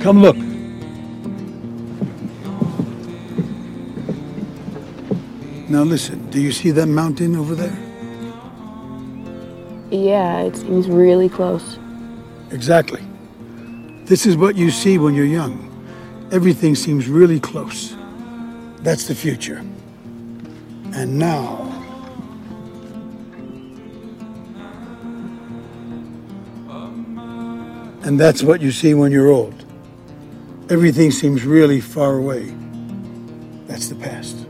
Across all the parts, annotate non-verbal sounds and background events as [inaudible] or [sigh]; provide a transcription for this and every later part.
Come look. Now listen, do you see that mountain over there? Yeah, it seems really close. Exactly. This is what you see when you're young. Everything seems really close. That's the future. And now. And that's what you see when you're old. Everything seems really far away. That's the past.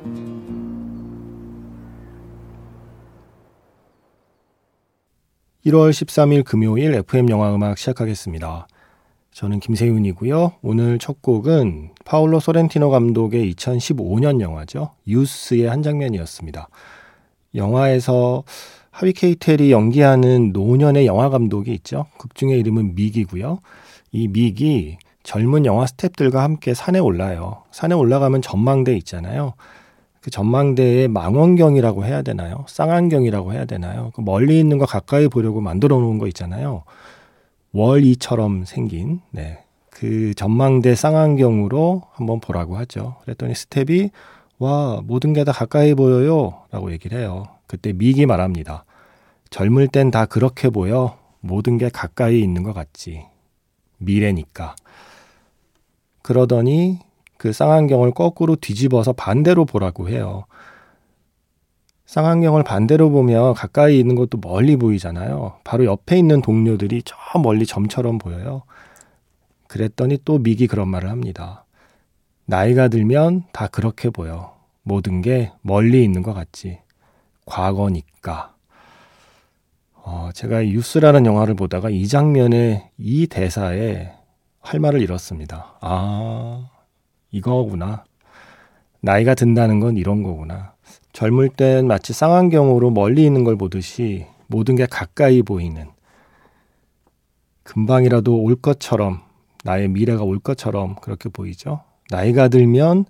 (1월 13일) 금요일 FM 영화 음악 시작하겠습니다. 저는 김세윤이고요. 오늘 첫 곡은 파울로 소렌티노 감독의 2015년 영화죠. 유스의 한 장면이었습니다. 영화에서 하비 케이텔이 연기하는 노년의 영화 감독이 있죠. 극 중의 이름은 믹이고요. 이 믹이 젊은 영화 스탭들과 함께 산에 올라요. 산에 올라가면 전망대 있잖아요. 그 전망대에 망원경이라고 해야 되나요? 쌍안경이라고 해야 되나요? 그 멀리 있는 거 가까이 보려고 만들어 놓은 거 있잖아요. 월이처럼 생긴 네. 그 전망대 쌍안경으로 한번 보라고 하죠. 그랬더니 스텝이 와 모든 게 다 가까이 보여요 라고 얘기를 해요. 그때 미기 말합니다. 젊을 땐 다 그렇게 보여. 모든 게 가까이 있는 것 같지. 미래니까. 그러더니 그 쌍안경을 거꾸로 뒤집어서 반대로 보라고 해요. 쌍안경을 반대로 보면 가까이 있는 것도 멀리 보이잖아요. 바로 옆에 있는 동료들이 저 멀리 점처럼 보여요. 그랬더니 또 미기 그런 말을 합니다. 나이가 들면 다 그렇게 보여. 모든 게 멀리 있는 것 같지. 과거니까. 어, 제가 뉴스라는 영화를 보다가 이 장면에 이 대사에 할 말을 잃었습니다. 아, 이거구나. 나이가 든다는 건 이런 거구나. 젊을 땐 마치 쌍안경으로 멀리 있는 걸 보듯이 모든 게 가까이 보이는 금방이라도 올 것처럼 나의 미래가 올 것처럼 그렇게 보이죠. 나이가 들면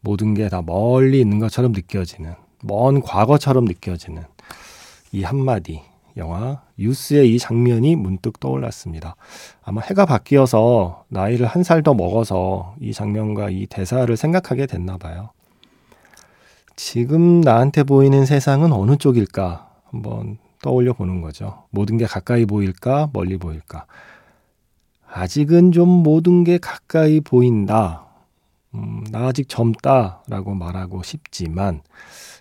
모든 게 다 멀리 있는 것처럼 느껴지는 먼 과거처럼 느껴지는 이 한마디 영화 유스의 이 장면이 문득 떠올랐습니다. 아마 해가 바뀌어서 나이를 한 살 더 먹어서 이 장면과 이 대사를 생각하게 됐나 봐요. 지금 나한테 보이는 세상은 어느 쪽일까? 한번 떠올려 보는 거죠. 모든 게 가까이 보일까? 멀리 보일까? 아직은 좀 모든 게 가까이 보인다. 음, 나 아직 젊다라고 말하고 싶지만,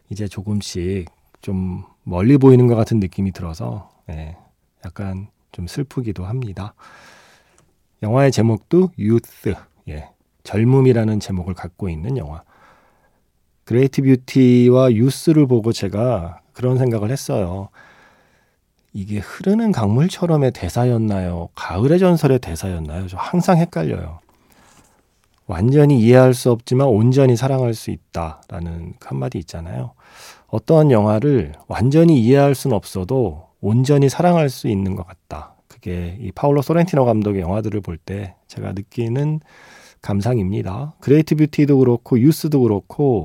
이제 조금씩 좀 멀리 보이는 것 같은 느낌이 들어서, 예, 약간 좀 슬프기도 합니다. 영화의 제목도 유스, 예, 젊음이라는 제목을 갖고 있는 영화. Great Beauty와 Youth를 보고 제가 그런 생각을 했어요. 이게 흐르는 강물처럼의 대사였나요? 가을의 전설의 대사였나요? 저 항상 헷갈려요. 완전히 이해할 수 없지만 온전히 사랑할 수 있다라는 그 한마디 있잖아요. 어떠한 영화를 완전히 이해할 수는 없어도 온전히 사랑할 수 있는 것 같다. 그게 이 파울로 소렌티노 감독의 영화들을 볼 때 제가 느끼는 감상입니다. Great Beauty도 그렇고 유스도 그렇고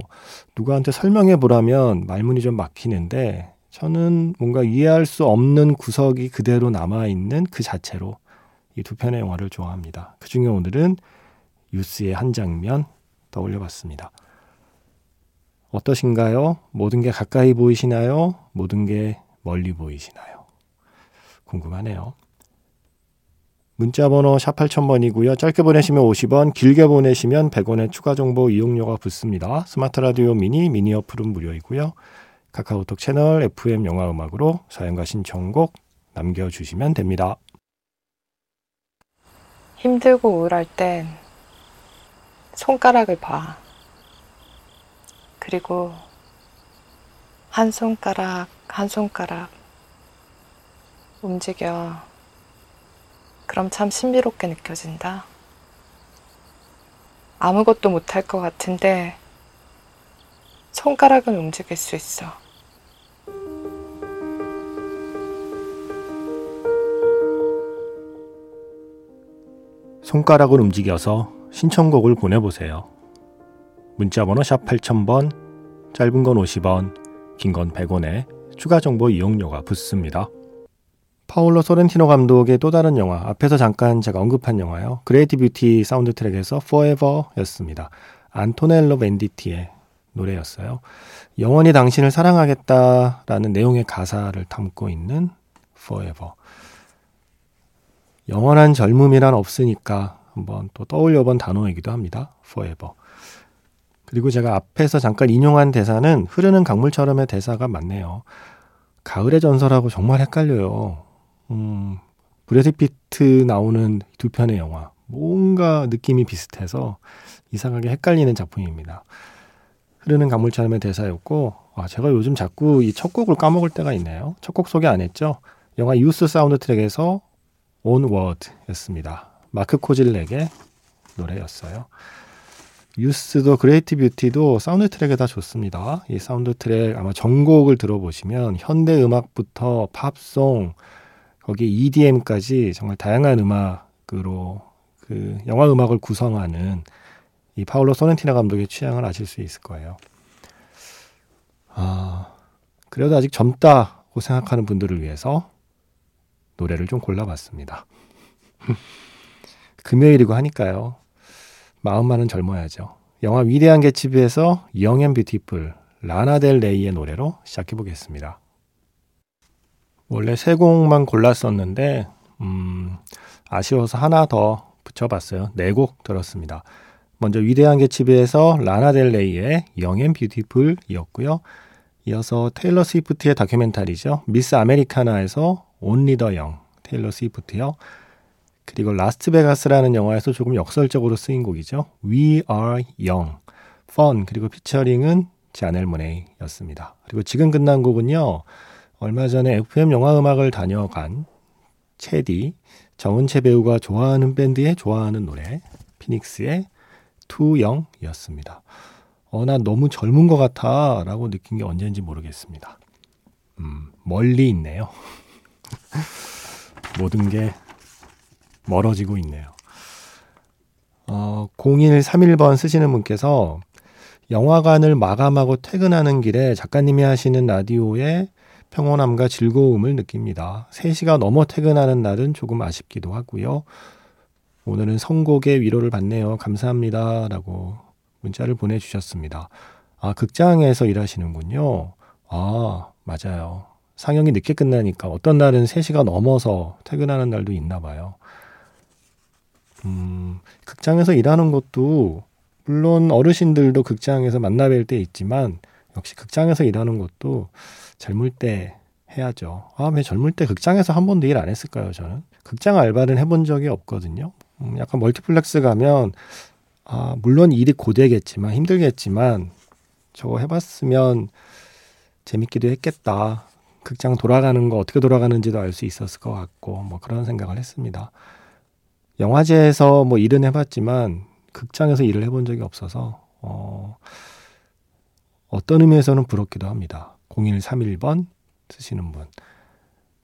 누구한테 설명해 보라면 말문이 좀 막히는데 저는 뭔가 이해할 수 없는 구석이 그대로 남아 있는 그 자체로 이 두 편의 영화를 좋아합니다. 그 중에 오늘은 유스의 한 장면 떠올려 봤습니다. 어떠신가요? 모든 게 가까이 보이시나요? 모든 게 멀리 보이시나요? 궁금하네요. 문자 번호 샵 8000번이고요. 짧게 보내시면 50원, 길게 보내시면 100원의 추가 정보 이용료가 붙습니다. 스마트 라디오 미니, 미니 어플은 무료이고요. 카카오톡 채널 FM 영화 음악으로 사연과 신청곡 남겨주시면 됩니다. 힘들고 우울할 땐 손가락을 봐. 그리고 한 손가락, 한 손가락 움직여. 그럼 참 신비롭게 느껴진다. 아무것도 못할 것 같은데 손가락은 움직일 수 있어. 손가락을 움직여서 신청곡을 보내보세요. 문자번호 샵 8000번, 짧은 건 50원, 긴 건 100원에 추가 정보 이용료가 붙습니다. 파울로 소렌티노 감독의 또 다른 영화, 앞에서 잠깐 제가 언급한 영화요. Great Beauty 사운드 트랙에서 Forever였습니다. 안토넬로 벤디티의 노래였어요. 영원히 당신을 사랑하겠다라는 내용의 가사를 담고 있는 Forever. 영원한 젊음이란 없으니까 한번 또 떠올려 본 단어이기도 합니다. Forever. 그리고 제가 앞에서 잠깐 인용한 대사는 흐르는 강물처럼의 대사가 맞네요. 가을의 전설하고 정말 헷갈려요. 음, 브래드 피트 나오는 두 편의 영화. 뭔가 느낌이 비슷해서 이상하게 헷갈리는 작품입니다. 흐르는 강물처럼의 대사였고, 아, 제가 요즘 자꾸 이 첫 곡을 까먹을 때가 있네요. 첫 곡 소개 안 했죠? 영화 유스 사운드 트랙에서 Onward였습니다. 마크 코즐렉의 노래였어요. Youth도 Great Beauty도 사운드 트랙에 다 좋습니다. 이 사운드 트랙 아마 전곡을 들어보시면 현대 음악부터 팝송, 거기에 EDM까지 정말 다양한 음악으로 그 영화 음악을 구성하는 이 파울로 소렌티노 감독의 취향을 아실 수 있을 거예요. 아, 그래도 아직 젊다고 생각하는 분들을 위해서 노래를 좀 골라봤습니다. [laughs] 금요일이고 하니까요. 마음만은 젊어야죠. 영화 위대한 개츠비에서 영앤 뷰티풀 라나델 레이의 노래로 시작해 보겠습니다. 원래 세 곡만 골랐었는데 음, 아쉬워서 하나 더 붙여봤어요. 네 곡 들었습니다. 먼저 위대한 개츠비에서 라나 델 레이의 Young and Beautiful이었고요. 이어서 테일러 스위프트의 다큐멘터리죠. Miss Americana에서 Only the Young, 테일러 스위프트요. 그리고 Last Vegas라는 영화에서 조금 역설적으로 쓰인 곡이죠. We Are Young, Fun 그리고 featuring은 자넬 모네이였습니다. 그리고 지금 끝난 곡은요. 얼마 전에 FM 영화 음악을 다녀간 체디 정은채 배우가 좋아하는 밴드의 좋아하는 노래 피닉스의 투영이었습니다. 어, 난 너무 젊은 것 같아 라고 느낀 게 언제인지 모르겠습니다. 음, 멀리 있네요. [laughs] 모든 게 멀어지고 있네요. 어, 0131번 쓰시는 분께서 영화관을 마감하고 퇴근하는 길에 작가님이 하시는 라디오에 평온함과 즐거움을 느낍니다. 3시가 넘어 퇴근하는 날은 조금 아쉽기도 하고요. 오늘은 선곡의 위로를 받네요. 감사합니다. 라고 문자를 보내주셨습니다. 아, 극장에서 일하시는군요. 아, 맞아요. 상영이 늦게 끝나니까 어떤 날은 3시가 넘어서 퇴근하는 날도 있나 봐요. 음, 극장에서 일하는 것도 물론 어르신들도 극장에서 만나 뵐 때 있지만 역시 극장에서 일하는 것도 젊을 때 해야죠. 아, 왜 젊을 때 극장에서 한 번도 일 안 했을까요, 저는? 극장 알바는 해본 적이 없거든요. 음, 약간 멀티플렉스 가면, 아, 물론 일이 고되겠지만, 힘들겠지만, 저거 해봤으면 재밌기도 했겠다. 극장 돌아가는 거 어떻게 돌아가는지도 알 수 있었을 것 같고, 뭐 그런 생각을 했습니다. 영화제에서 뭐 일은 해봤지만 극장에서 일을 해본 적이 없어서 어, 어떤 의미에서는 부럽기도 합니다. 0131번 쓰시는 분.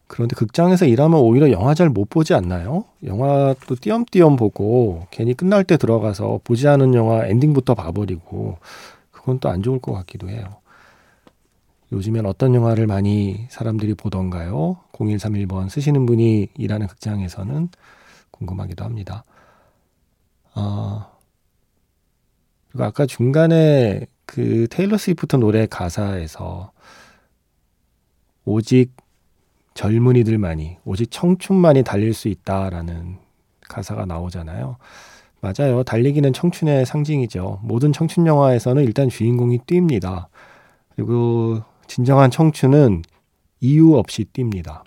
그런데 극장에서 일하면 오히려 영화 잘 못 보지 않나요? 영화 또 띄엄띄엄 보고 괜히 끝날 때 들어가서 보지 않은 영화 엔딩부터 봐버리고 그건 또 안 좋을 것 같기도 해요. 요즘엔 어떤 영화를 많이 사람들이 보던가요? 0131번 쓰시는 분이 일하는 극장에서는 궁금하기도 합니다. 어, 그리고 아까 중간에 그 테일러 스위프트 노래 가사에서 오직 젊은이들만이, 오직 청춘만이 달릴 수 있다라는 가사가 나오잖아요. 맞아요. 달리기는 청춘의 상징이죠. 모든 청춘 영화에서는 일단 주인공이 뜁니다. 그리고 진정한 청춘은 이유 없이 뜁니다.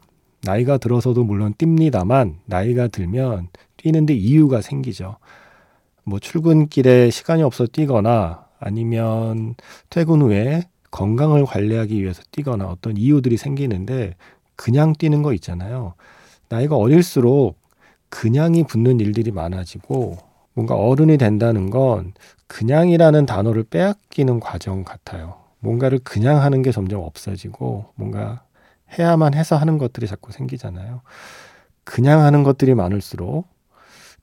나이가 들어서도 물론 뜁니다만 나이가 들면 뛰는데 이유가 생기죠. 뭐 출근길에 시간이 없어 뛰거나 아니면 퇴근 후에 건강을 관리하기 위해서 뛰거나 어떤 이유들이 생기는데 그냥 뛰는 거 있잖아요. 나이가 어릴수록 그냥이 붙는 일들이 많아지고 뭔가 어른이 된다는 건 그냥이라는 단어를 빼앗기는 과정 같아요. 뭔가를 그냥 하는 게 점점 없어지고 뭔가 해야만 해서 하는 것들이 자꾸 생기잖아요. 그냥 하는 것들이 많을수록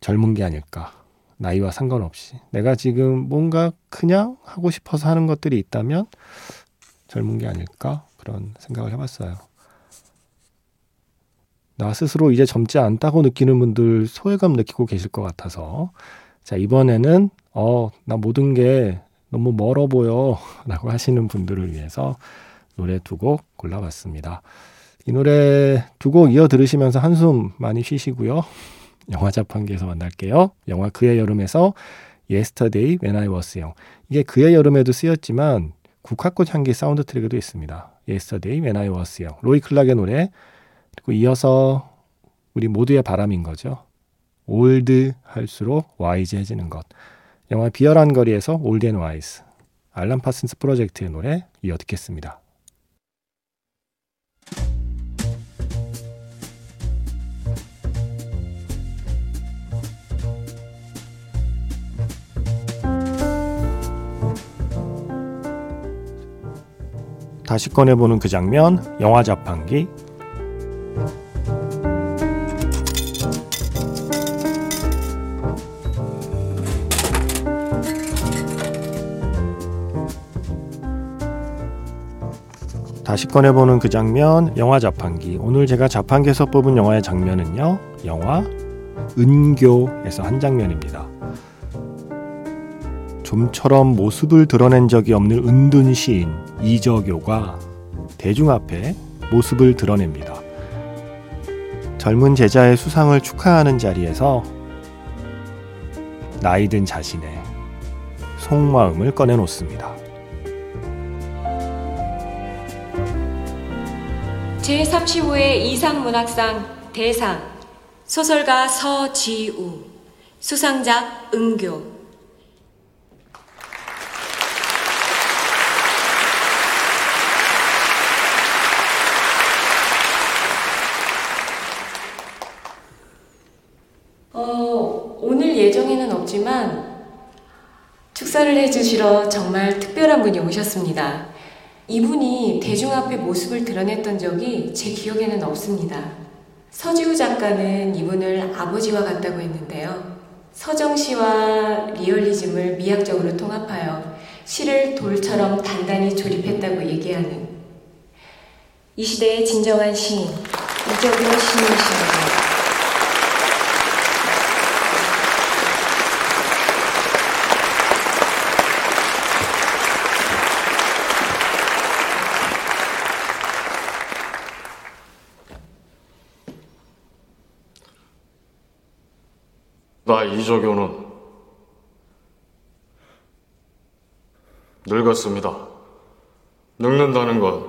젊은 게 아닐까. 나이와 상관없이. 내가 지금 뭔가 그냥 하고 싶어서 하는 것들이 있다면 젊은 게 아닐까. 그런 생각을 해봤어요. 나 스스로 이제 젊지 않다고 느끼는 분들 소외감 느끼고 계실 것 같아서 자, 이번에는 어, 나 모든 게 너무 멀어 보여 [laughs] 라고 하시는 분들을 위해서 노래 두 곡 골라봤습니다. 이 노래 두 곡 이어 들으시면서 한숨 많이 쉬시고요. 영화 자판기에서 만날게요. 영화 그의 여름에서 Yesterday When I Was Young. 이게 그의 여름에도 쓰였지만 국화꽃 향기 사운드 트랙에도 있습니다. Yesterday When I Was Young. 로이 클락의 노래. 그리고 이어서 우리 모두의 바람인 거죠. old 할수록 wise해지는 것. 영화 비열한 거리에서 Old and Wise. 알람 파슨스 프로젝트의 노래 이어 듣겠습니다. 다시 꺼내보는 그 장면, 영화 자판기. 다시 꺼내보는 그 장면, 영화 자판기. 오늘 제가 자판기에서 뽑은 영화의 장면은요, 영화 은교에서 한 장면입니다. 좀처럼 모습을 드러낸 적이 없는 은둔 시인 이적요가 대중 앞에 모습을 드러냅니다. 젊은 제자의 수상을 축하하는 자리에서 나이든 자신의 속마음을 꺼내놓습니다. 제35회 이상문학상 대상 소설가 서지우 수상작 은교 어, 오늘 없지만 축사를 해주시러 정말 특별한 분이 오셨습니다. 이분이 대중 앞에 모습을 드러냈던 적이 제 기억에는 없습니다. 서지우 작가는 이분을 아버지와 같다고 했는데요. 서정 시와 리얼리즘을 미학적으로 통합하여 시를 돌처럼 단단히 조립했다고 얘기하는 이 시대의 진정한 시인, 이적용 시인이십니다. 나 이조교는 늙었습니다. 늙는다는 것,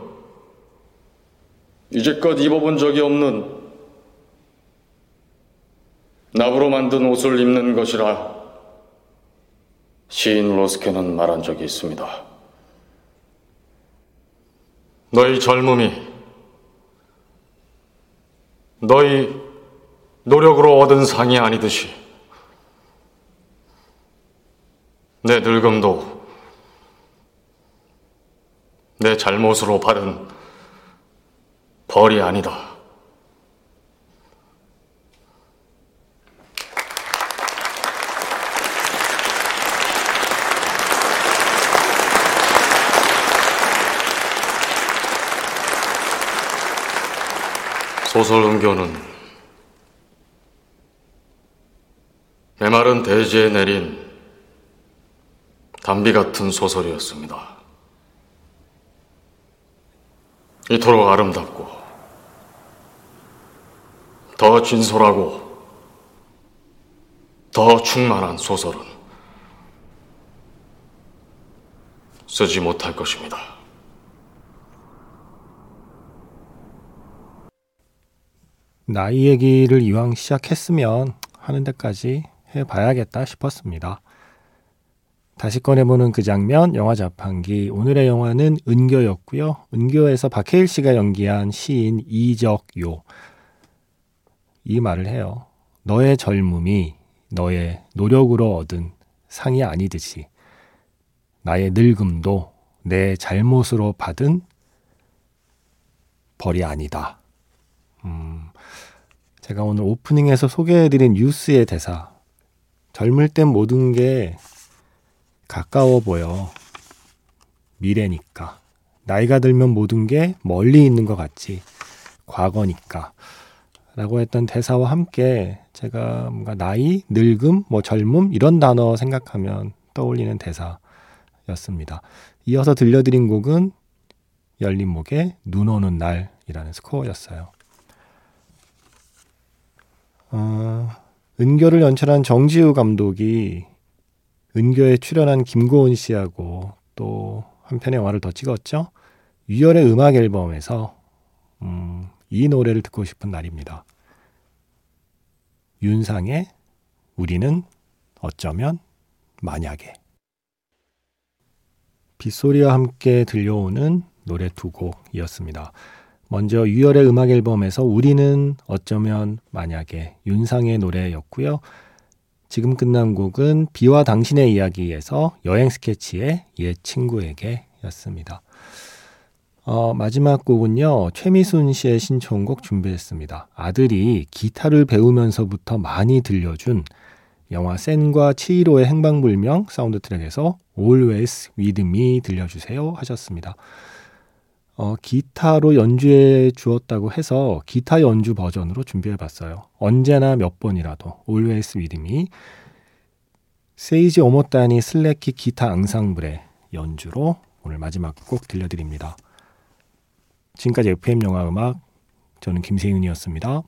이제껏 입어본 적이 없는 나부로 만든 옷을 입는 것이라 시인 로스케는 말한 적이 있습니다. 너희 젊음이 너희 노력으로 얻은 상이 아니듯이 내 늙음도 내 잘못으로 받은 벌이 아니다. 소설 은교는 메마른 대지에 내린 담비 같은 소설이었습니다. 이토록 아름답고 더 진솔하고 더 충만한 소설은 쓰지 못할 것입니다. 나이 얘기를 이왕 시작했으면 하는 데까지 해봐야겠다 싶었습니다. 다시 꺼내보는 그 장면, 영화 자판기. 오늘의 영화는 은교였고요. 은교에서 박해일 씨가 연기한 시인 이적요. 이 말을 해요. 너의 젊음이 너의 노력으로 얻은 상이 아니듯이 나의 늙음도 내 잘못으로 받은 벌이 아니다. 음, 제가 오늘 오프닝에서 소개해드린 뉴스의 대사. 젊을 땐 모든 게 가까워 보여. 미래니까. 나이가 들면 모든 게 멀리 있는 것 같지. 과거니까. 라고 했던 대사와 함께 제가 뭔가 나이, 늙음, 뭐 젊음 이런 단어 생각하면 떠올리는 대사였습니다. 이어서 들려드린 곡은 열린 목의 눈 오는 날이라는 스코어였어요. 어, 은교를 연출한 정지우 감독이 은교에 출연한 김고은 씨하고 또 한 편의 영화를 더 찍었죠. 유열의 음악 앨범에서 음, 이 노래를 듣고 싶은 날입니다. 윤상의 우리는 어쩌면 만약에 빗소리와 함께 들려오는 노래 두 곡이었습니다. 먼저 유열의 음악 앨범에서 우리는 어쩌면 만약에 윤상의 노래였고요. 지금 끝난 곡은 비와 당신의 이야기에서 여행 스케치의 옛 친구에게 였습니다. 어, 마지막 곡은요, 최미순 씨의 신청곡 준비했습니다. 아들이 기타를 배우면서부터 많이 들려준 영화 센과 치히로의 행방불명 사운드 트랙에서 Always With Me 들려주세요 하셨습니다. 어, 기타로 연주해 주었다고 해서 기타 연주 버전으로 준비해 봤어요. 언제나 몇 번이라도 Always With Me 세이지 오모타니 slack key 기타 앙상블의 연주로 오늘 마지막 곡 들려드립니다. 지금까지 FM 영화 음악 저는 김세윤이었습니다.